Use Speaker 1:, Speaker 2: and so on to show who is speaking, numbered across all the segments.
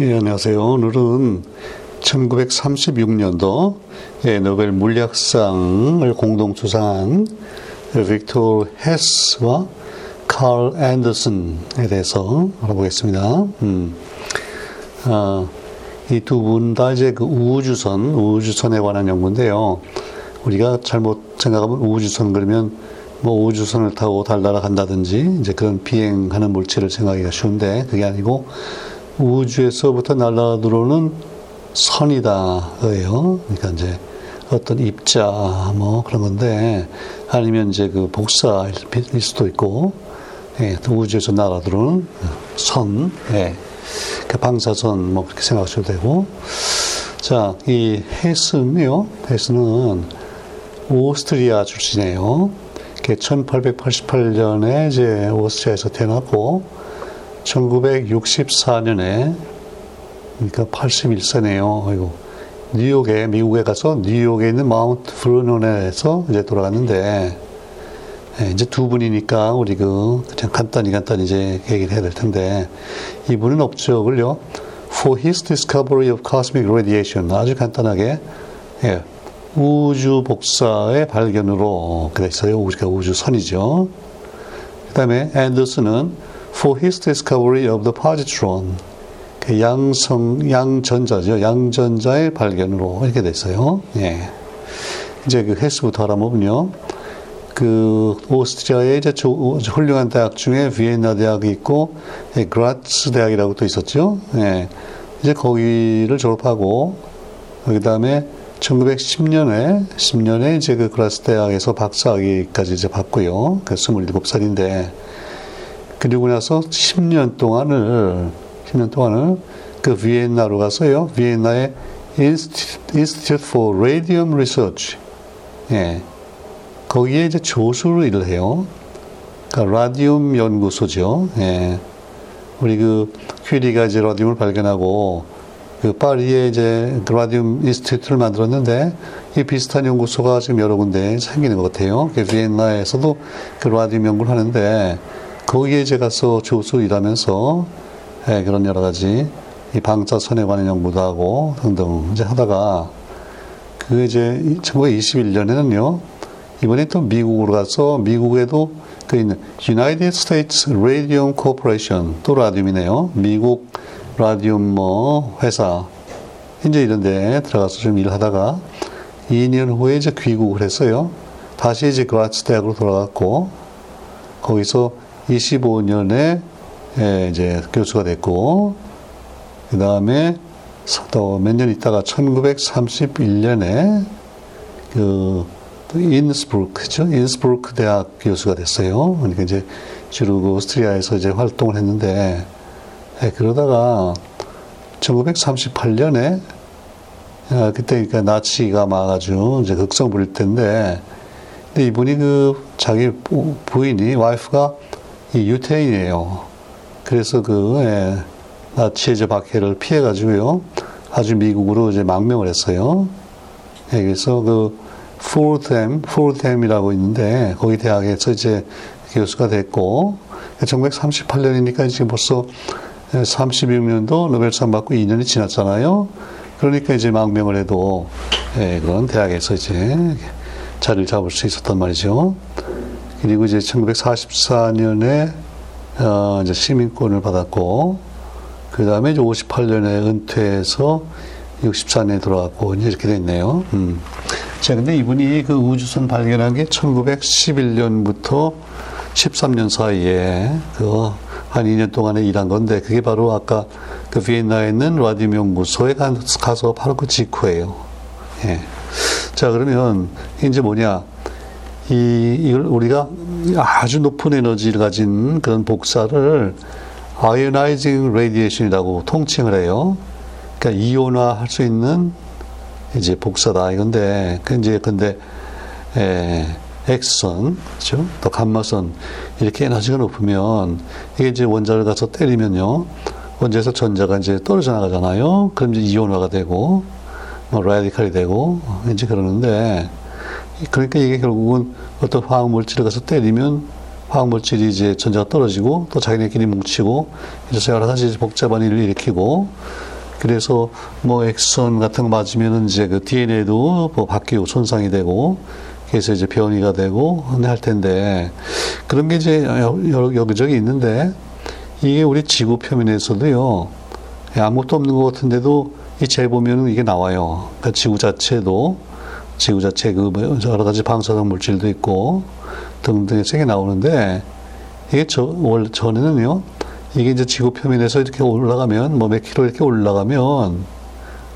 Speaker 1: 예, 안녕하세요. 오늘은 1936년도 예, 노벨 물리학상을 공동 수상한 빅토르 헤스와 칼 앤더슨에 대해서 알아보겠습니다. 음, 아, 이두 분 다 이제 그 우주선, 우주선에 관한 연구인데요. 우리가 잘못 생각하면 우주선 그러면 뭐 우주선을 타고 달 날아간다든지 이제 그런 비행하는 물체를 생각하기가 쉬운데 그게 아니고 우주에서부터 날아 들어오는 선이다예요. 그러니까 이제 어떤 입자 뭐 그런 건데 아니면 이제 그 복사일 수도 있고 예, 우주에서 날아 들어오는 선, 예, 그 방사선 뭐 그렇게 생각하셔도 되고 자, 이 헤스는요. 헤스는 오스트리아 출신이에요. 1888년에 이제 오스트리아에서 태어났고 1964년에 그러니까 81세네요. 아이고. 뉴욕에 미국에 가서 뉴욕에 있는 마운트 브루논에서 이제 돌아갔는데 예, 이제 두 분이니까 우리 그 그냥 간단히 간단히 이제 얘기를 해야 될 텐데 이분은 업적을요 For his discovery of cosmic radiation 아주 간단하게 예, 우주 복사의 발견으로 그랬어요. 우리가 우주선이죠. 그 다음에 앤더슨은 for his discovery of the positron 그 양성 양전자죠. 양전자의 발견으로 이렇게 됐어요. 예. 이제 그 헬스부터 알아보면요. 그 오스트리아의 이제 훌륭한 대학 중에 비엔나 대학이 있고 예, 그라츠 대학이라고 또 있었죠. 예. 이제 거기를 졸업하고 그다음에 1910년에 10년에 이제 그 그라스 대학에서 박사학위까지 이제 받고요. 그 27살인데 그리고 나서 10년 동안을 10년 동안을 그 비엔나로 가서요. 비엔나의 Institute for Radium Research 예. 거기에 이제 조수로 일을 해요. 그러니까 라디움 연구소죠. 예. 우리 그 퀴리가 이제 라디움을 발견하고 그 파리에 이제 라디움 인스티튜트를 만들었는데 이 비슷한 연구소가 지금 여러 군데 생기는 것 같아요. 그 비엔나에서도 그 라디움 연구를 하는데 거기에 이제 가 서 조수 일하면서 예, 그런 여러 가지 이 방사선에 관한 연구도 하고 등등 이제 하다가 그 이제 1921년에는요 이번에 또 미국으로 가서 미국에도 그 있는 United States Radium Corporation 또 라디움이네요. 미국 라디움 뭐 회사 이제 이런데 들어가서 좀 일하다가 2년 후에 이제 귀국을 했어요. 다시 이제 그라츠 대학으로 돌아갔고 거기서 25년에 예, 이제 교수가 됐고 그 다음에 또 몇 년 있다가 1931년에 그 인스부르크죠. 인스부르크 대학 교수가 됐어요. 그러니까 이제 주로 그 오스트리아에서 이제 활동을 했는데 예, 그러다가 1938년에 아, 그때 그러니까 나치가 막아가지고 이제 극성 부릴 텐데 근데 이분이 그 자기 부인이 와이프가 이 유태인이에요. 그래서 그 예, 나치의 저 박해를 피해가지고요 아주 미국으로 이제 망명을 했어요. 예, 그래서 그 폴템, 폴템이라고 있는데 거기 대학에서 이제 교수가 됐고 1938년이니까 지금 벌써 36년도 노벨상 받고 2년이 지났잖아요. 그러니까 이제 망명을 해도 예, 그런 대학에서 이제 자리를 잡을 수 있었단 말이죠. 그리고 이제 1944년에 어, 이제 시민권을 받았고 그 다음에 이제 58년에 은퇴해서 64년에 돌아왔고 이제 이렇게 됐네요. 음. 자, 근데 이분이 그 우주선 발견한 게 1911년부터 13년 사이에 그 한 2년 동안에 일한 건데 그게 바로 아까 그 비엔나에 있는 라디움 연구소에 가서 바로 그 직후예요. 예. 자, 그러면 이제 뭐냐. 이, 이걸 우리가 아주 높은 에너지를 가진 그런 복사를 ionizing radiation이라고 통칭을 해요. 그러니까 이온화 할 수 있는 이제 복사다 이건데 그 이제 근데 에, X선 그렇죠? 또 감마선 이렇게 에너지가 높으면 이게 이제 원자를 가서 때리면요 원자에서 전자가 이제 떨어져 나가잖아요. 그럼 이제 이온화가 되고 뭐 라디칼이 되고 이제 그러는데 그러니까 이게 결국은 어떤 화학 물질을 가서 때리면 화학 물질이 이제 전자가 떨어지고 또 자기네끼리 뭉치고 이래서 여러 가지 복잡한 일을 일으키고 그래서 뭐 엑선 같은 거 맞으면은 이제 그 DNA도 뭐 바뀌고 손상이 되고 그래서 이제 변이가 되고 할 텐데 그런 게 이제 여러 여기저기 있는데 이게 우리 지구 표면에서도요 아무것도 없는 것 같은데도 이 재 보면은 이게 나와요. 그러니까 지구 자체도 지구 자체 그뭐 여러 가지 방사성 물질도 있고 등등의 색이 나오는데 이게 저 원래 전에는요 이게 이제 지구 표면에서 이렇게 올라가면 뭐 몇 킬로 이렇게 올라가면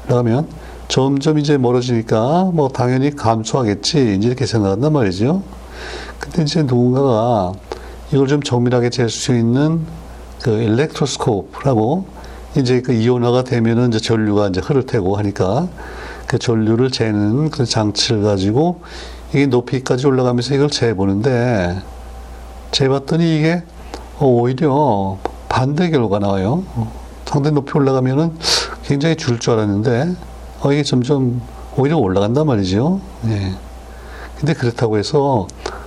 Speaker 1: 올라가면 점점 이제 멀어지니까 뭐 당연히 감소하겠지 이제 이렇게 생각한단 말이죠. 근데 이제 누군가가 이걸 좀 정밀하게 잴 수 있는 그 일렉트로스코프라고 이제 그 이온화가 되면은 이제 전류가 이제 흐를 테고 하니까 그 전류를 재는 그 장치를 가지고 이게 높이까지 올라가면서 이걸 재보는데 재봤더니 이게 오히려 반대 결과가 나와요. 상당히 높이 올라가면은 굉장히 줄 줄 알았는데 어, 이게 점점 오히려 올라간단 말이죠. 예. 근데 그렇다고 해서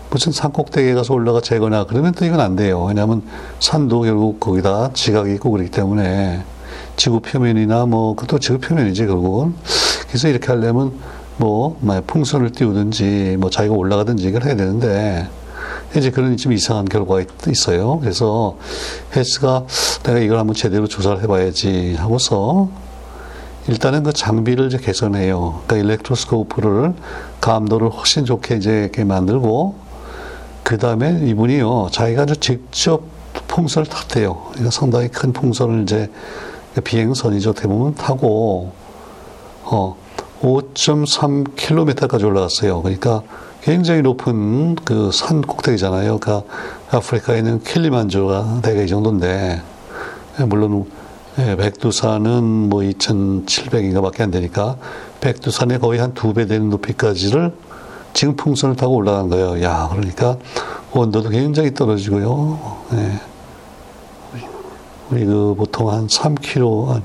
Speaker 1: 무슨 산 꼭대기에 가서 올라가 재거나 그러면 또 이건 안 돼요. 왜냐하면 산도 결국 거기다 지각이 있고 그렇기 때문에 지구 표면이나 뭐 그것도 지구 표면이지 결국은. 그래서 이렇게 하려면 뭐, 뭐 풍선을 띄우든지 뭐 자기가 올라가든지 이걸 해야 되는데 이제 그런 좀 이상한 결과가 있, 어요 그래서 헬스가 내가 이걸 한번 제대로 조사를 해봐야지 하고서 일단은 그 장비를 이제 개선해요. 그러니까 일렉트로스코프를 감도를 훨씬 좋게 이제 이렇게 만들고 그 다음에 이분이요 자기가 아주 직접 풍선을 탔대요. 그러니까 상당히 큰 풍선을 이제 비행선이죠 대부분 타고 어 5.3km까지 올라갔어요. 그러니까 굉장히 높은 그 산 꼭대기잖아요. 그러니까 아프리카에 있는 킬리만조가 대개 이 정도인데 물론 예, 백두산은 뭐 2,700인가 밖에 안 되니까 백두산에 거의 한 두 배 되는 높이까지를 지금 풍선을 타고 올라간 거예요. 야, 그러니까 온도도 굉장히 떨어지고요. 예. 우리 그 보통 한 3km,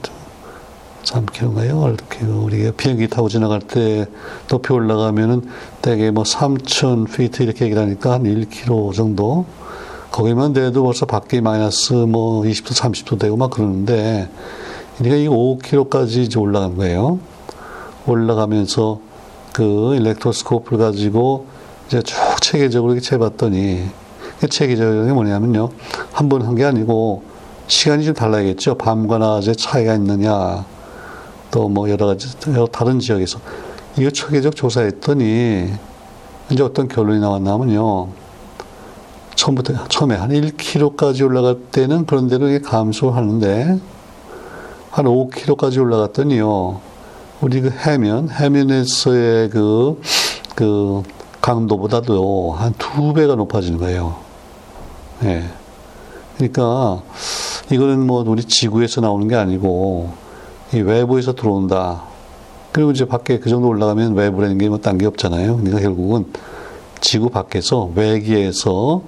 Speaker 1: 3km인가요? 이렇게 우리가 비행기 타고 지나갈 때 높이 올라가면은 대개 뭐3,000 피트 이렇게 얘기를 하니까 한 1km 정도 거기만 돼도 벌써 밖에 마이너스 뭐 20도, 30도 되고 막 그러는데, 그러니까 이 5km까지 이제 올라간 거예요. 올라가면서 그 일렉트로스코프를 가지고 이제 쭉 체계적으로 이렇게 재봤더니, 체계적인 게 뭐냐면요. 한 번 한 게 아니고, 시간이 좀 달라야겠죠. 밤과 낮에 차이가 있느냐, 또 뭐 여러 가지, 다른 지역에서. 이거 체계적 조사했더니, 이제 어떤 결론이 나왔냐면요. 처음부터 처음에 한 1km까지 올라갈 때는 그런 대로 감소하는데 한 5km까지 올라갔더니요. 우리 그 해면 해면에서의 그, 그 강도보다도 한 두 배가 높아지는 거예요. 예. 네. 그러니까 이거는 뭐 우리 지구에서 나오는 게 아니고 이 외부에서 들어온다. 그리고 이제 밖에 그 정도 올라가면 외부라는 게 뭐 딴 게 없잖아요. 그러니까 결국은 지구 밖에서 외기에서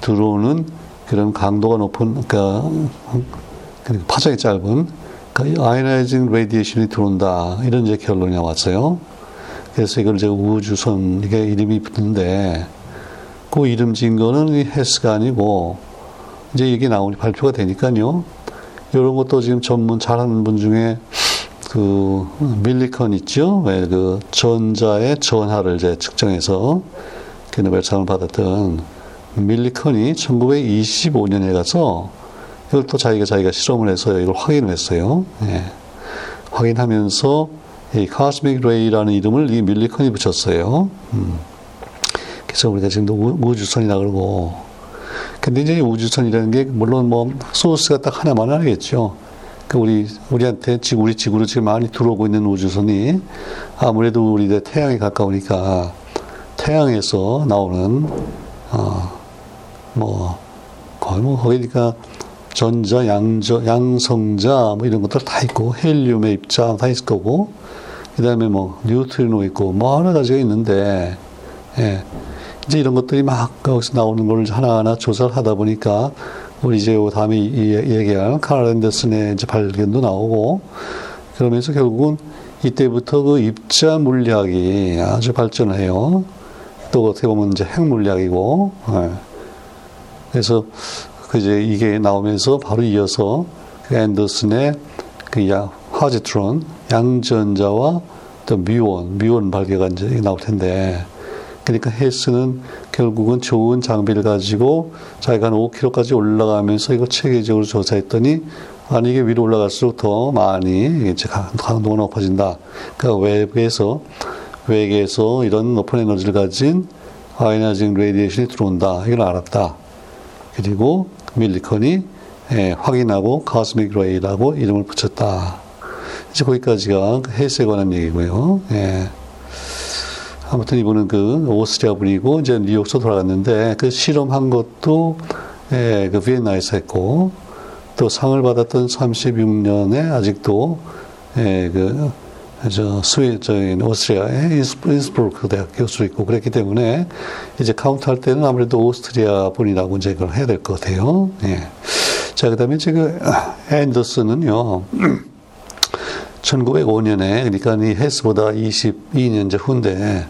Speaker 1: 들어오는 그런 강도가 높은 그러니까 파장이 짧은 그러니까 ionizing radiation이 들어온다 이런 이제 결론이 나왔어요. 그래서 이걸 이제 우주선 이게 이름이 붙는데 그 이름 지은 거는 헤스가 아니고 이제 이게 나오니 발표가 되니까요. 이런 것도 지금 전문 잘하는 분 중에 그 밀리컨 있죠? 왜 그 전자의 전하를 이제 측정해서 그 노벨상을 받았던 밀리컨이 1925년에 가서 이걸 또 자기가 자기가 실험을 해서 이걸 확인을 했어요. 예. 확인하면서 이 cosmic ray라는 이름을 이 밀리컨이 붙였어요. 음. 그래서 우리가 지금도 우주선이라 그러고 근데 이제 우주선이라는 게 물론 뭐 소스가 딱 하나만 아니겠죠. 그 우리 우리한테 지구 우리 지구로 지금 많이 들어오고 있는 우주선이 아무래도 우리 태양에 가까우니까 태양에서 나오는 어, 뭐 거의 뭐 거기니까 전자, 양저, 양성자 뭐 이런 것들 다 있고 헬륨의 입자 다 있을 거고 그 다음에 뭐 뉴트리노 있고 뭐 여러 가지가 있는데 예. 이제 이런 것들이 막 거기서 나오는 걸 하나하나 조사를 하다 보니까 우리 이제 다음에 얘기할 카라 랜더슨의 이제 발견도 나오고 그러면서 결국은 이때부터 그 입자 물리학이 아주 발전해요. 또 어떻게 보면 이제 핵 물리학이고 예. 그래서 그 이제 이게 나오면서 바로 이어서 그 앤더슨의 그 야, positron 양전자와 또 muon muon 발견가 이제 나올 텐데 그러니까 헤스는 결국은 좋은 장비를 가지고 자기가 한 5km까지 올라가면서 이거 체계적으로 조사했더니 아니 이게 위로 올라갈수록 더 많이 이제 강도가 높아진다. 그러니까 외부에서 외계에서 이런 높은 에너지를 가진 ionizing radiation이 들어온다. 이걸 알았다. 그리고 밀리컨이 예, 확인하고 cosmic ray라고 이름을 붙였다. 이제 거기까지가 헤스에 관한 얘기고요. 예. 아무튼 이분은 그 오스트리아 분이고 이제 뉴욕서 돌아갔는데 그 실험한 것도 예, 그 비엔나에서 했고 또 상을 받았던 36년에 아직도 예, 그저저 오스트리아의 인스부르크 대학 교수로 있고 그랬기 때문에 이제 카운트할 때는 아무래도 오스트리아 분이라고 이제 그걸 해야 될 것 같아요. 예. 자 그다음에 지금 앤더슨은요. 1905년에 그러니까 이 헬스보다 22년째 후인데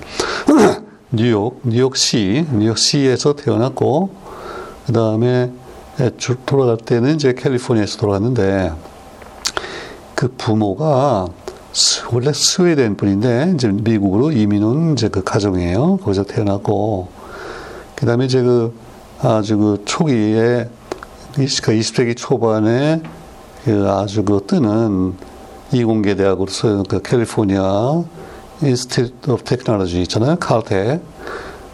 Speaker 1: 뉴욕 뉴욕시 뉴욕시에서 태어났고 그 다음에 돌아갈 때는 이제 캘리포니아에서 돌아갔는데 그 부모가 원래 스웨덴 분인데 이제 미국으로 이민 온 이제 그 가정이에요. 거기서 태어났고 그 다음에 이제 그 아주 그 초기에 20세기 초반에 그 아주 그 뜨는 이공계 대학으로서 그 California Institute of Technology 있잖아요. Caltech.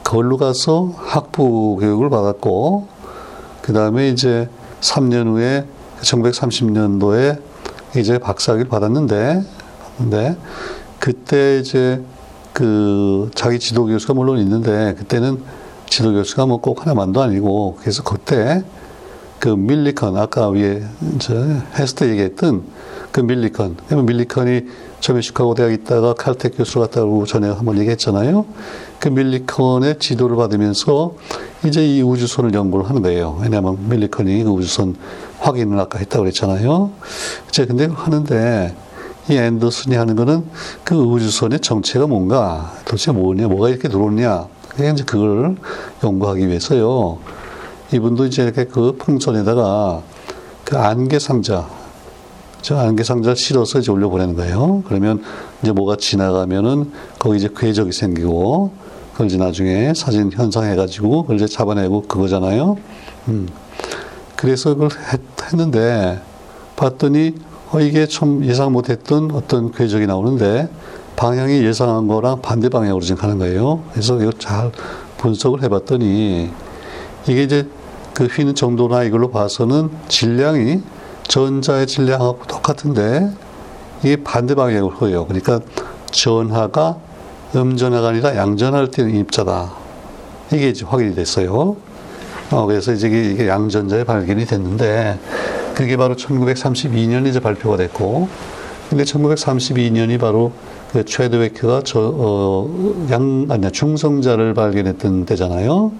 Speaker 1: 그걸로 가서 학부 교육을 받았고 그 다음에 이제 3년 후에 1930년도에 이제 박사학위를 받았는데 근데 그때 이제 그 자기 지도 교수가 물론 있는데 그때는 지도 교수가 뭐 꼭 하나만도 아니고 그래서 그때 그 밀리컨 아까 위에 저 했을 때 얘기했던 그 밀리컨 밀리컨이 처음에 시카고 대학 있다가 칼텍 교수 갔다고 전에 한번 얘기했잖아요. 그 밀리컨의 지도를 받으면서 이제 이 우주선을 연구를 하는 거예요. 왜냐하면 밀리컨이 그 우주선 확인을 아까 했다고 그랬잖아요. 이제 근데 하는데 이 앤더슨이 하는 거는 그 우주선의 정체가 뭔가 도대체 뭐냐, 뭐가 이렇게 들어오냐. 이제 그걸 연구하기 위해서요. 이분도 이제 이렇게 그 풍선에다가 그 안개 상자, 저 안개 상자 실어서 이제 올려 보내는 거예요. 그러면 이제 뭐가 지나가면은 거기 이제 궤적이 생기고 그걸 이제 나중에 사진 현상해가지고 그걸 이제 잡아내고 그거잖아요. 음. 그래서 그걸 했, 했는데 봤더니 어, 이게 좀 예상 못했던 어떤 궤적이 나오는데 방향이 예상한 거랑 반대 방향으로 지금 가는 거예요. 그래서 이거 잘 분석을 해봤더니 이게 이제 그 휘는 정도나 이걸로 봐서는 질량이 전자의 질량하고 똑같은데 이게 반대 방향으로 흘러요. 그러니까 전하가 음전하가 아니라 양전할 때는 입자다. 이게 이제 확인이 됐어요. 어, 그래서 이제 이게 양전자의 발견이 됐는데 그게 바로 1932년에 이제 발표가 됐고 근데 1932년이 바로 그 최드웨크가 저, 어, 양, 아니야, 중성자를 발견했던 때잖아요.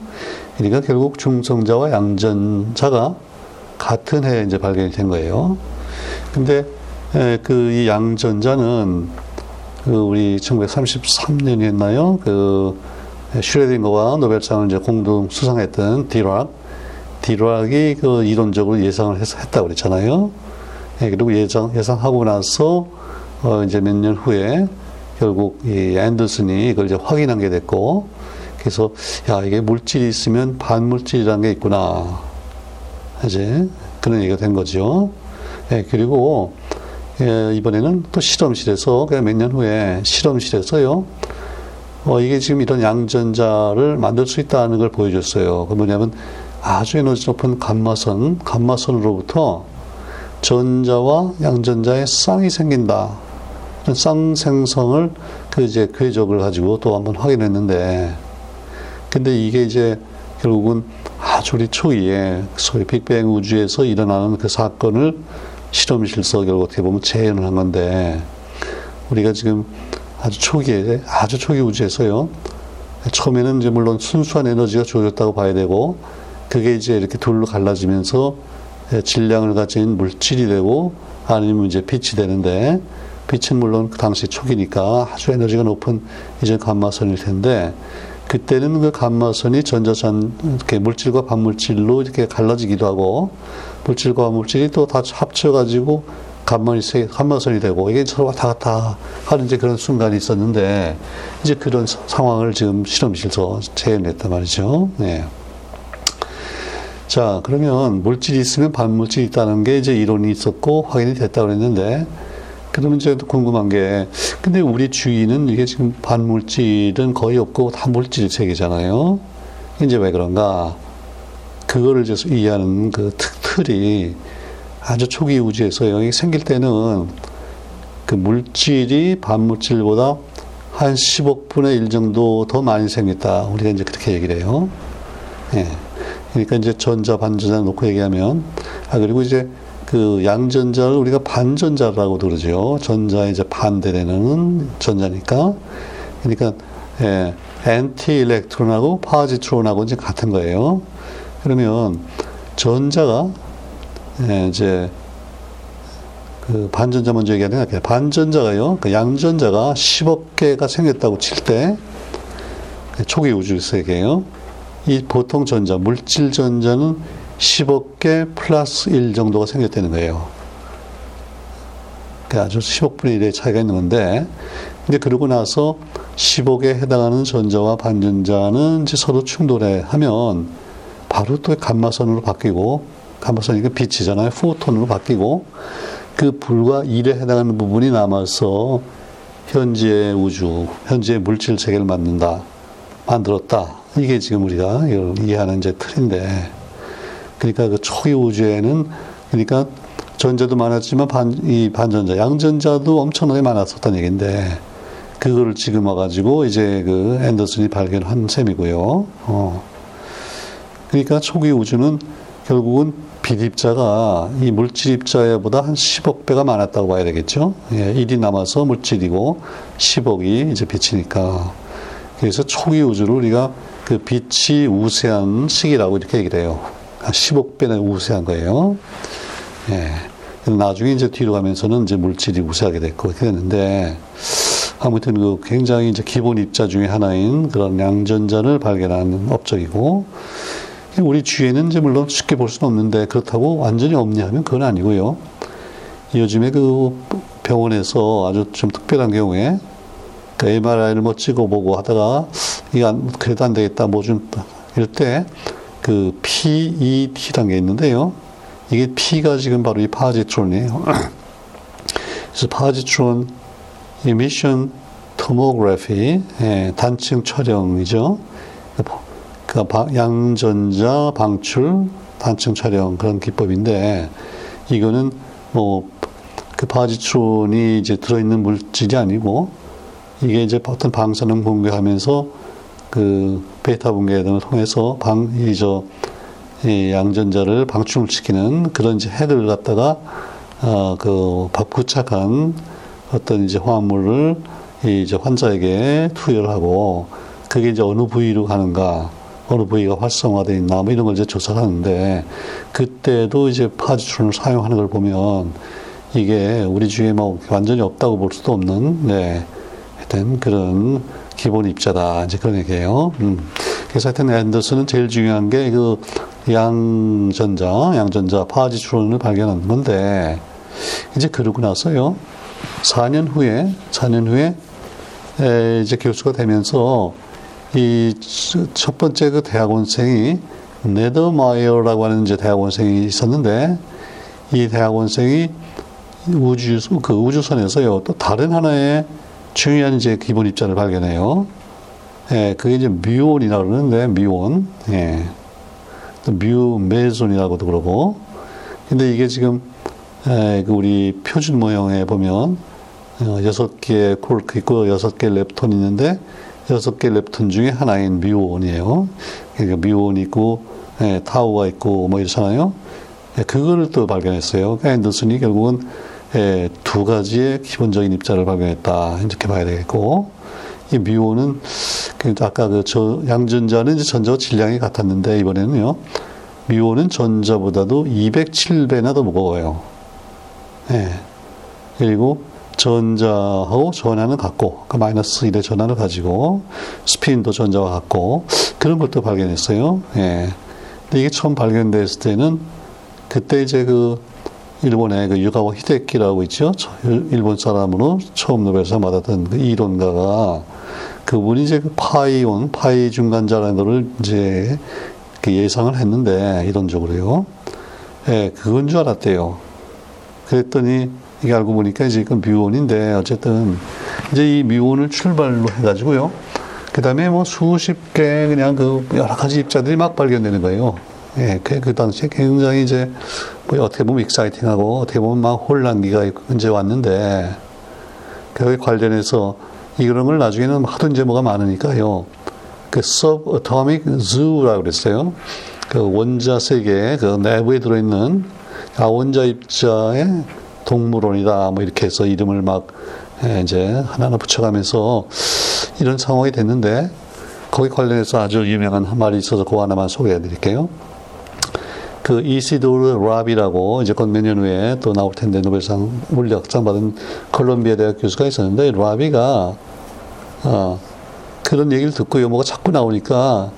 Speaker 1: 그러니까 결국 중성자와 양전자가 같은 해에 이제 발견이 된 거예요. 근데 그 이 양전자는 그 우리 1933년이었나요? 그 슈레딩거와 노벨상을 이제 공동 수상했던 디락, 디락이 그 이론적으로 예상을 해서 했다고 그랬잖아요. 예, 그리고 예상, 예상하고 나서 어 이제 몇 년 후에 결국 이 앤더슨이 이걸 이제 확인한 게 됐고, 그래서 야 이게 물질이 있으면 반물질이라는 게 있구나. 이제 그런 얘기가 된 거죠. 예, 그리고 예, 이번에는 또 실험실에서 몇 년 후에 실험실에서요. 어, 이게 지금 이런 양전자를 만들 수 있다는 걸 보여줬어요. 그 뭐냐면 아주 에너지 높은 감마선, 감마선으로부터 전자와 양전자의 쌍이 생긴다. 쌍 생성을 그 이제 궤적을 가지고 또 한번 확인했는데, 근데 이게 이제 결국은 아주 우리 초기에 소위 빅뱅 우주에서 일어나는 그 사건을 실험실서 결국 어떻게 보면 재현을 한 건데, 우리가 지금 아주 초기에, 아주 초기 우주에서요, 처음에는 이제 물론 순수한 에너지가 주어졌다고 봐야 되고, 그게 이제 이렇게 둘로 갈라지면서 질량을 가진 물질이 되고, 아니면 이제 빛이 되는데, 빛은 물론 그 당시 초기니까 아주 에너지가 높은 이제 감마선일 텐데, 그때는 그 감마선이 전자전 이렇게 물질과 반물질로 이렇게 갈라지기도 하고 물질과 반물질이 또 다 합쳐가지고 감마선이 세, 감마선이 되고 이게 서로 왔다 갔다 하는 이제 그런 순간이 있었는데 이제 그런 상황을 지금 실험실에서 재현했단 말이죠. 네. 자, 그러면 물질이 있으면 반물질이 있다는 게 이제 이론이 있었고 확인이 됐다고 그랬는데 그러면 이제 궁금한 게, 근데 우리 주위는 이게 지금 반물질은 거의 없고 다 물질 세계잖아요. 이제 왜 그런가? 그거를 이제 이해하는 그 틀이 아주 초기 우주에서 여기 생길 때는 그 물질이 반물질보다 한 10억 분의 1 정도 더 많이 생겼다. 우리가 이제 그렇게 얘기를 해요. 예. 그러니까 이제 전자, 반전자 놓고 얘기하면, 아, 그리고 이제 그 양전자를 우리가 반전자라고도 그러죠. 전자에 이제 반대되는 전자니까. 그러니까, 예, 엔티 일렉트론하고 파지트론하고 이제 같은 거예요. 그러면 전자가, 예, 이제, 그 반전자 먼저 얘기하는 게 반전자가요, 그 양전자가 10억 개가 생겼다고 칠 때, 초기 우주 세계에요. 이 보통 전자, 물질 전자는 10억 개 플러스 1 정도가 생겼다는 거예요. 그 아주 10억분의 1의 차이가 있는 건데, 근데 그러고 나서 10억에 해당하는 전자와 반전자는 이제 서로 충돌해 하면 바로 또 감마선으로 바뀌고, 감마선이니까 빛이잖아요. 포톤으로 바뀌고, 그 불과 1에 해당하는 부분이 남아서 현재의 우주, 현재의 물질 세계를 만든다, 만들었다. 이게 지금 우리가 이해하는 이제 틀인데, 그러니까 그 초기 우주에는 그러니까 전자도 많았지만 반, 이 반전자, 양전자도 엄청나게 많았었다는 얘기인데 그거를 지금 와가지고 이제 그 앤더슨이 발견한 셈이고요. 어. 그러니까 초기 우주는 결국은 빛입자가 이 물질 입자보다 한 10억 배가 많았다고 봐야 되겠죠. 예, 1이 남아서 물질이고 10억이 이제 빛이니까. 그래서 초기 우주를 우리가 그 빛이 우세한 시기라고 이렇게 얘기를 해요. 10억 배나 우세한 거예요. 예. 나중에 이제 뒤로 가면서는 이제 물질이 우세하게 됐고, 이렇게 됐는데, 아무튼 그 굉장히 이제 기본 입자 중에 하나인 그런 양전자를 발견한 업적이고, 우리 주위에는 이제 물론 쉽게 볼 수는 없는데, 그렇다고 완전히 없냐 하면 그건 아니고요. 요즘에 그 병원에서 아주 좀 특별한 경우에, 그 MRI를 뭐 찍어보고 하다가, 이게 안, 그래도 안 되겠다, 뭐 좀, 이럴 때, 그 PET라는 게 있는데요. 이게 P가 지금 바로 이 파지트론이에요. 그래서 파지트론 emission tomography 예, 단층 촬영이죠. 그 양전자 방출 단층 촬영 그런 기법인데 이거는 뭐 그 파지트론이 이제 들어있는 물질이 아니고 이게 이제 어떤 방사능 공개하면서 그 베타 분계 등을 통해서 방, 이, 저, 이 양전자를 방출을 시키는 그런 이제 핵을 갖다가, 어, 그, 부착한 어떤 이제 화합물을 이제 환자에게 투여를 하고, 그게 이제 어느 부위로 가는가, 어느 부위가 활성화되어 있나, 뭐 이런 걸 이제 조사를 하는데, 그때도 이제 파지트론을 사용하는 걸 보면, 이게 우리 주위에 뭐 완전히 없다고 볼 수도 없는, 네, 하여튼 그런 기본 입자다. 이제 그런 얘기예요. 음. 그래서 하여튼 앤더슨은 제일 중요한 게 그 양전자, 양전자 파지트론을 발견한 건데, 이제 그러고 나서요, 4년 후에, 4년 후에, 에, 이제 교수가 되면서, 이 첫 번째 그 대학원생이, 네더마이어라고 하는 이제 대학원생이 있었는데, 이 대학원생이 우주, 그 우주선에서요, 또 다른 하나의 중요한 이제 기본 입자를 발견해요. 예, 그게 이제 뮤온이라고 그러는데, 뮤온. 예. 또 mu meson이라고도 그러고. 근데 이게 지금, 예, 그 우리 표준 모형에 보면, 어, 여섯 개의 콜크 있고, 여섯 개의 렙톤이 있는데, 여섯 개의 렙톤 중에 하나인 뮤온이에요. 그러니까 뮤온이 있고, 예, 타우가 있고, 뭐 이렇잖아요. 예, 그거를 또 발견했어요. 그러니까 앤더슨이 결국은 예, 두 가지의 기본적인 입자를 발견했다. 이렇게 봐야 되겠고, 이 미온은, 그 아까 그 저 양전자는 이제 전자와 질량이 같았는데, 이번에는요, 미온은 전자보다도 207배나 더 무거워요. 예. 그리고 전자하고 전하는 같고, 그 마이너스 1의 전하를 가지고, 스핀도 전자와 같고, 그런 것도 발견했어요. 예. 근데 이게 처음 발견됐을 때는, 그때 이제 그, 일본의 그 유가와 히데키라고 있죠. 일본 사람으로 처음 노벨상 받았던 그 이론가가, 그분이 이제 그 파이온, 파이 중간자라는 이제 그 예상을 했는데, 이론적으로요. 예, 그건 줄 알았대요. 그랬더니, 이게 알고 보니까 이제 이건 뮤온인데 어쨌든 이제 이 뮤온을 출발로 해가지고요. 그 다음에 뭐 수십 개 그냥 그 여러 가지 입자들이 막 발견되는 거예요. 예, 그, 그 당시에 굉장히 이제 뭐 어떻게 보면 익사이팅하고 어떻게 보면 막 혼란기가 이제 왔는데 그에 관련해서 이런 걸 나중에는 하도 이제 뭐가 많으니까요. 그 subatomic zoo라고 그랬어요. 그 원자 세계 그 내부에 들어있는 아원자 입자의 동물원이다 뭐 이렇게 해서 이름을 막 예, 이제 하나하나 붙여가면서 이런 상황이 됐는데 거기 관련해서 아주 유명한 한 말이 있어서 그거 하나만 소개해 드릴게요. 그 이시도르 라비라고 이제 곧 몇 년 후에 또 나올 텐데 노벨상 물리학상 받은 콜롬비아 대학 교수가 있었는데 라비가 어, 그런 얘기를 듣고 뭐가 자꾸 나오니까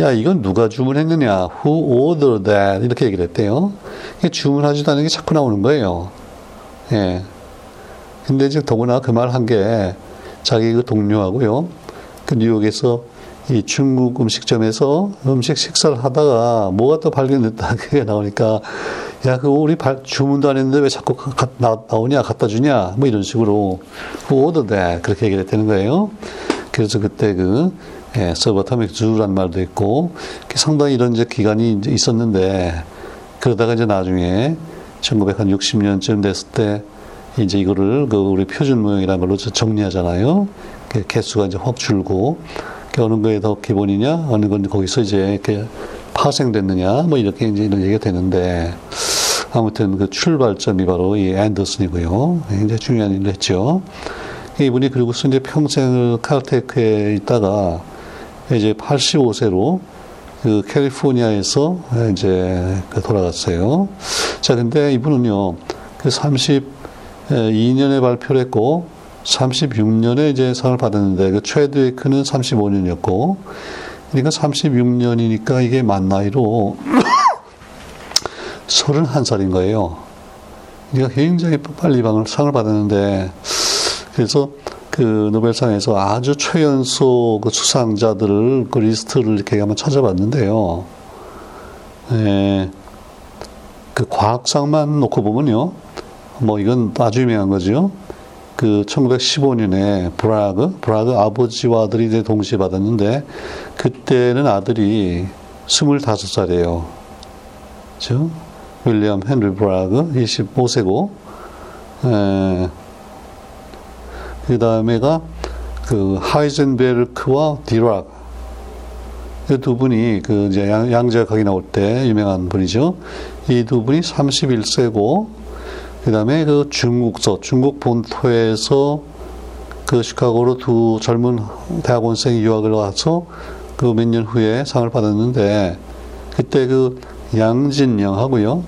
Speaker 1: 야 이건 누가 주문했느냐 who ordered that 이렇게 얘기를 했대요. 주문하지도 않은 게 자꾸 나오는 거예요. 예. 근데 이제 더구나 그 말 한 게 자기 그 동료하고요. 그 뉴욕에서 이 중국 음식점에서 음식 식사를 하다가 뭐가 또 발견됐다 그게 나오니까 야그 우리 발, 주문도 안 했는데 왜 자꾸 가, 나, 나오냐 갖다 주냐 뭐 이런 식으로 오더대 그렇게 얘기를 했다는 거예요. 그래서 그때 그 예, 서버텀믹 주란 말도 있고 상당히 이런 이제 기간이 이제 있었는데 그러다가 이제 나중에 1960년쯤 됐을 때 이제 이거를 그 우리 표준 모형이라는 걸로 정리하잖아요. 개수가 이제 확 줄고 어느 거에 더 기본이냐 어느 건 거기서 이제 이렇게 파생됐느냐 뭐 이렇게 이제 이런 얘기가 되는데 아무튼 그 출발점이 바로 이 앤더슨이고요. 굉장히 중요한 일을 했죠. 이분이 그리고서 이제 평생을 칼테크에 있다가 이제 85세로 그 캘리포니아에서 이제 그 돌아갔어요. 자, 근데 이분은요, 그 32년에 발표를 했고, 36년에 이제 상을 받았는데, 그 최대의 크는 35년이었고, 그러니까 36년이니까 이게 만 나이로 31살인 거예요. 그러니까 굉장히 빨리 방을 상을 받았는데, 그래서 그 노벨상에서 아주 최연소 그 수상자들을 그 리스트를 이렇게 한번 찾아봤는데요. 예, 그 과학상만 놓고 보면요. 뭐 이건 아주 유명한 거죠. 그 1915년에 브라그, 브라그 아버지와 아들이 이제 동시에 받았는데 그때는 아들이 25살이에요. 그죠? 윌리엄 헨리 브라그 25세고, 에, 그 다음에가 그 하이젠베르크와 디락 두 분이 그 이제 양, 제학학이 나올 때 유명한 분이죠. 이 두 분이 31세고 그 다음에 그 중국서 중국 본토에서 그 시카고로 두 젊은 대학원생이 유학을 와서 그 몇 년 후에 상을 받았는데 그때 그 양진영하고요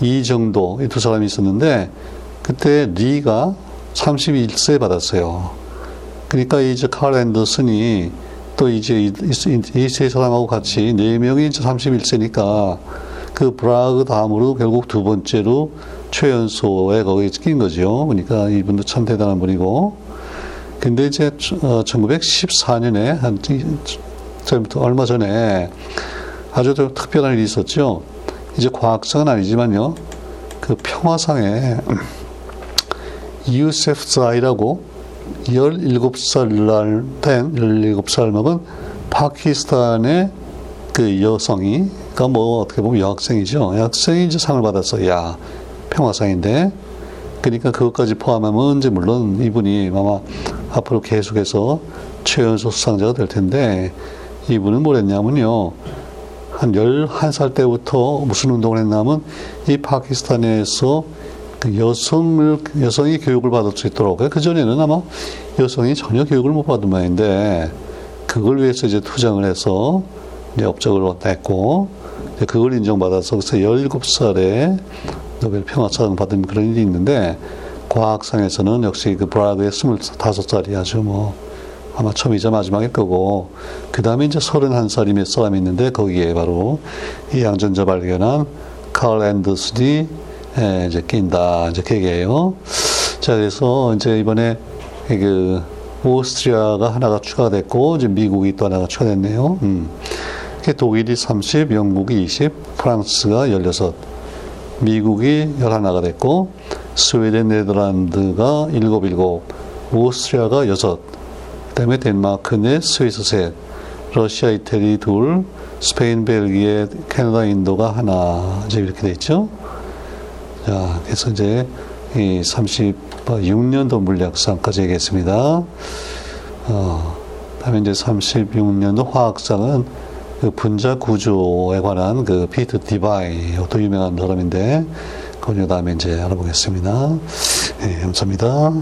Speaker 1: 이정도 이 두 사람이 있었는데 그때 리가 31세 받았어요. 그러니까 이제 칼 앤더슨이 또 이제 이 세 사람하고 같이 네 명이 이제 31세니까 그 브라그 다음으로 결국 두 번째로 최연소에 거기에 낀 거죠. 그러니까 이분도 참 대단한 분이고. 근데 이제 1914년에 어, 한 전부터 얼마 전에 아주 특별한 일이 있었죠. 이제 과학상은 아니지만요. 그 평화상에 유세프자이라고 17살 된 17살 먹은 파키스탄의 그 여성이 그러니까 뭐 어떻게 보면 여학생이죠. 여학생이 이제 상을 받았어. 야 평화상인데 그러니까 그것까지 포함하면 이제 물론 이분이 아마 앞으로 계속해서 최연소 수상자가 될 텐데 이분은 뭘 했냐면요. 한 11살 때부터 무슨 운동을 했냐면 이 파키스탄에서 그 여성을 여성이 교육을 받을 수 있도록 그 전에는 아마 여성이 전혀 교육을 못 받은 모양인데 그걸 위해서 이제 투쟁을 해서 이제 업적을 냈고 그걸 인정받아서 그래서 17살에 노벨 평화상 받은 그런 일이 있는데 과학상에서는 역시 그 브라그의 25살이 아주 뭐 아마 처음이자 마지막일 거고 그 다음에 이제 31살이 몇 사람이 있는데 거기에 바로 이 양전자 발견한 칼 앤더슨이 예, 이제 낀다 이제 그게예요. 자 그래서 이제 이번에 그 오스트리아가 하나가 추가됐고 이제 미국이 또 하나가 추가됐네요. 음. 이렇게 독일이 30, 영국이 20, 프랑스가 16, 미국이 11가 됐고 스웨덴, 네덜란드가 7, 7, 오스트리아가 6, 그다음에 덴마크 넷, 스위스 셋, 러시아, 이태리 둘, 스페인, 벨기에, 캐나다, 인도가 하나 이제 이렇게 돼 있죠. 자, 그래서 이제 이 36년도 물리학상까지 얘기했습니다. 어, 다음에 이제 36년도 화학상은 그 분자 구조에 관한 그 피트 디바이, 또 유명한 사람인데, 그 다음에 이제 알아보겠습니다. 네, 감사합니다.